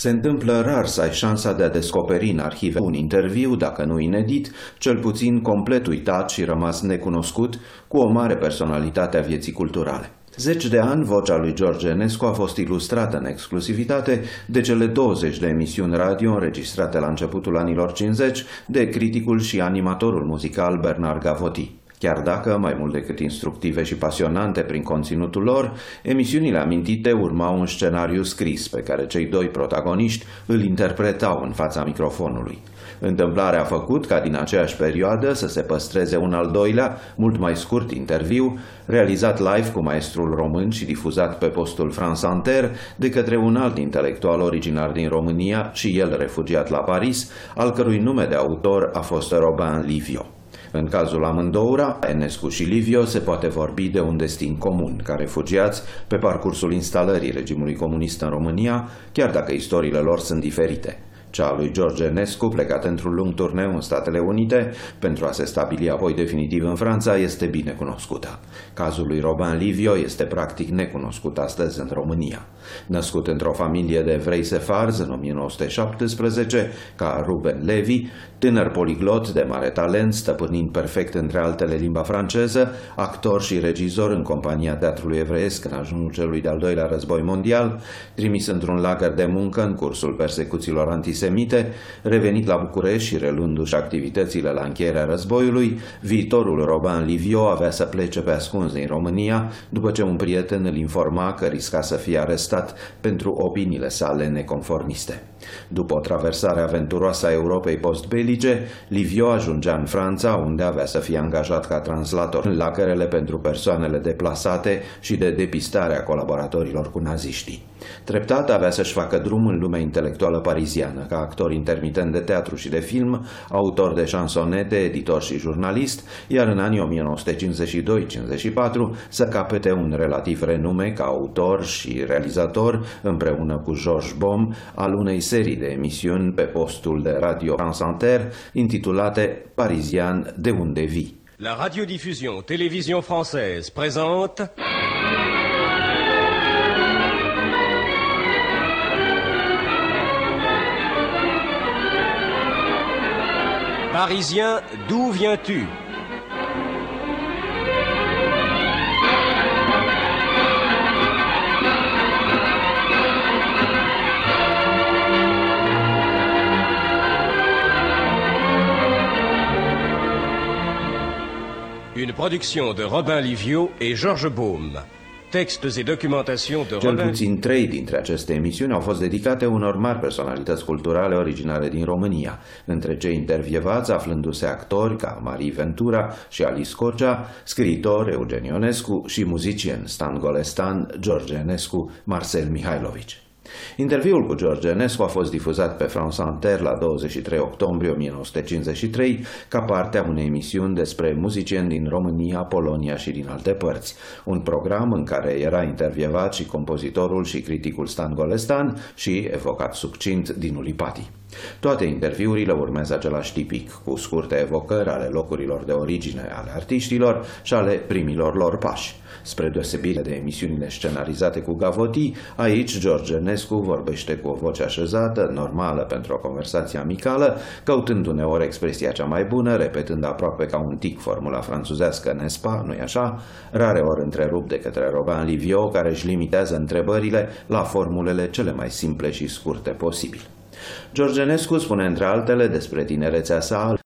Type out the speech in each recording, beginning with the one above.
Se întâmplă rar să ai șansa de a descoperi în arhive un interviu, dacă nu inedit, cel puțin complet uitat și rămas necunoscut, cu o mare personalitate a vieții culturale. Zeci de ani, vocea lui George Enescu a fost ilustrată în exclusivitate de cele 20 de emisiuni radio înregistrate la începutul anilor 50 de criticul și animatorul muzical Bernard Gavotti. Chiar dacă, mai mult decât instructive și pasionante prin conținutul lor, emisiunile amintite urmau un scenariu scris pe care cei doi protagoniști îl interpretau în fața microfonului. Întâmplarea a făcut ca din aceeași perioadă să se păstreze un al doilea, mult mai scurt interviu, realizat live cu maestrul român și difuzat pe postul France Inter de către un alt intelectual originar din România și el refugiat la Paris, al cărui nume de autor a fost Robin Livio. În cazul amândouă, Enescu și Livio se poate vorbi de un destin comun, ca refugiați pe parcursul instalării regimului comunist în România, chiar dacă istoriile lor sunt diferite. Cea a lui George Enescu, plecat într-un lung turneu în Statele Unite pentru a se stabili apoi definitiv în Franța, este bine cunoscută. Cazul lui Robin Livio este practic necunoscut astăzi în România. Născut într-o familie de evrei sefarzi în 1917, ca Ruben Levi, tânăr poliglot de mare talent, stăpânind perfect între altele limba franceză, actor și regizor în compania teatrului evreiesc în ajunul celui de-al doilea război mondial, trimis într-un lagăr de muncă în cursul persecuțiilor antisemite, revenit la București și relându-și activitățile la încheierea războiului, viitorul Robin Livio avea să plece pe ascuns din România după ce un prieten îl informa că risca să fie arestat pentru opiniile sale neconformiste. După o traversare aventuroasă a Europei postbelice, Livio ajungea în Franța, unde avea să fie angajat ca translator în lacărele pentru persoanele deplasate și de depistare a colaboratorilor cu naziștii. Treptat avea să-și facă drum în lumea intelectuală pariziană, ca actor intermitent de teatru și de film, autor de șansonete, editor și jurnalist, iar în anii 1952-54 să capete un relativ renume ca autor și realizator, împreună cu Georges Bom, al unei serii de emisiuni pe postul de Radio France Inter, intitulate Parizian de unde vii. La radiodiffusion télévision française présente Parisien, d'où viens-tu? Une production de Robin Livio et Georges Baume. Textes et documentation de Cel Robin puțin trei dintre aceste emisiuni au fost dedicate unor mari personalități culturale originale din România, între cei intervievați aflându-se actori ca Marie Ventura și Alice Cocea, scriitor Eugen Ionescu și muzicieni Stan Golestan, George Enescu, Marcel Mihailovici. Interviul cu George Enescu a fost difuzat pe France Inter la 23 octombrie 1953 ca parte a unei emisiuni despre muzicieni din România, Polonia și din alte părți. Un program în care era intervievat și compozitorul și criticul Stan Golestan și evocat succint din Ulipati. Toate interviurile urmează același tipic, cu scurte evocări ale locurilor de origine ale artiștilor și ale primilor lor pași. Spre deosebire de emisiunile scenarizate cu Gavoti, aici George Enescu vorbește cu o voce așezată, normală pentru o conversație amicală, căutând uneori expresia cea mai bună, repetând aproape ca un tic formula franțuzească Nespa, nu-i așa? Rare ori întrerupt de către Robin Livio, care își limitează întrebările la formulele cele mai simple și scurte posibil. George Enescu spune între altele despre tinerețea sa, Et,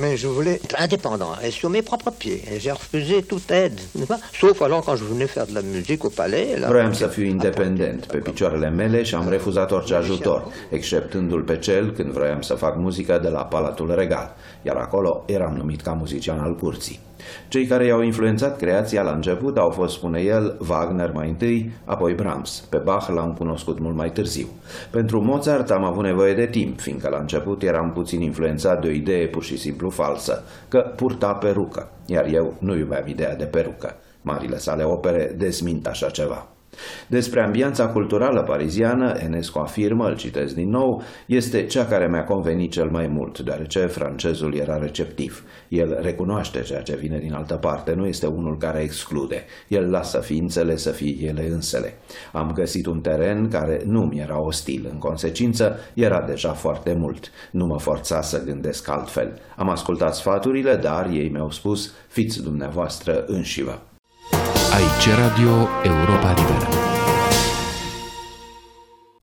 mais je voulais être indépendant et sur mes propres pieds. Et j'ai refusé toute aide, n'est-ce pas Sauf alors quand je venais faire de la musique au palais. Là, Vroiam să fiu independent pe picioarele mele și am refuzat orice ajutor, exceptându-l pe cel când vroiam să fac muzică de la Palatul Regal, iar acolo eram numit ca muzician al curții. Cei care i-au influențat creația la început au fost, spune el, Wagner mai întâi, apoi Brahms. Pe Bach l-am cunoscut mult mai târziu. Pentru Mozart am avut nevoie de timp, fiindcă la început eram puțin influențat de o idee pur și simplu falsă, că purta perucă, iar eu nu iubeam ideea de perucă. Marile sale opere desmint așa ceva. Despre ambianța culturală pariziană, Enescu afirmă, îl citesc din nou, este cea care mi-a convenit cel mai mult, deoarece francezul era receptiv. El recunoaște ceea ce vine din altă parte, nu este unul care exclude. El lasă ființele să fie ele însele. Am găsit un teren care nu mi era ostil, în consecință era deja foarte mult. Nu mă forța să gândesc altfel. Am ascultat sfaturile, dar ei mi-au spus, fiți dumneavoastră înșivă. Aici Radio Europa Liberă.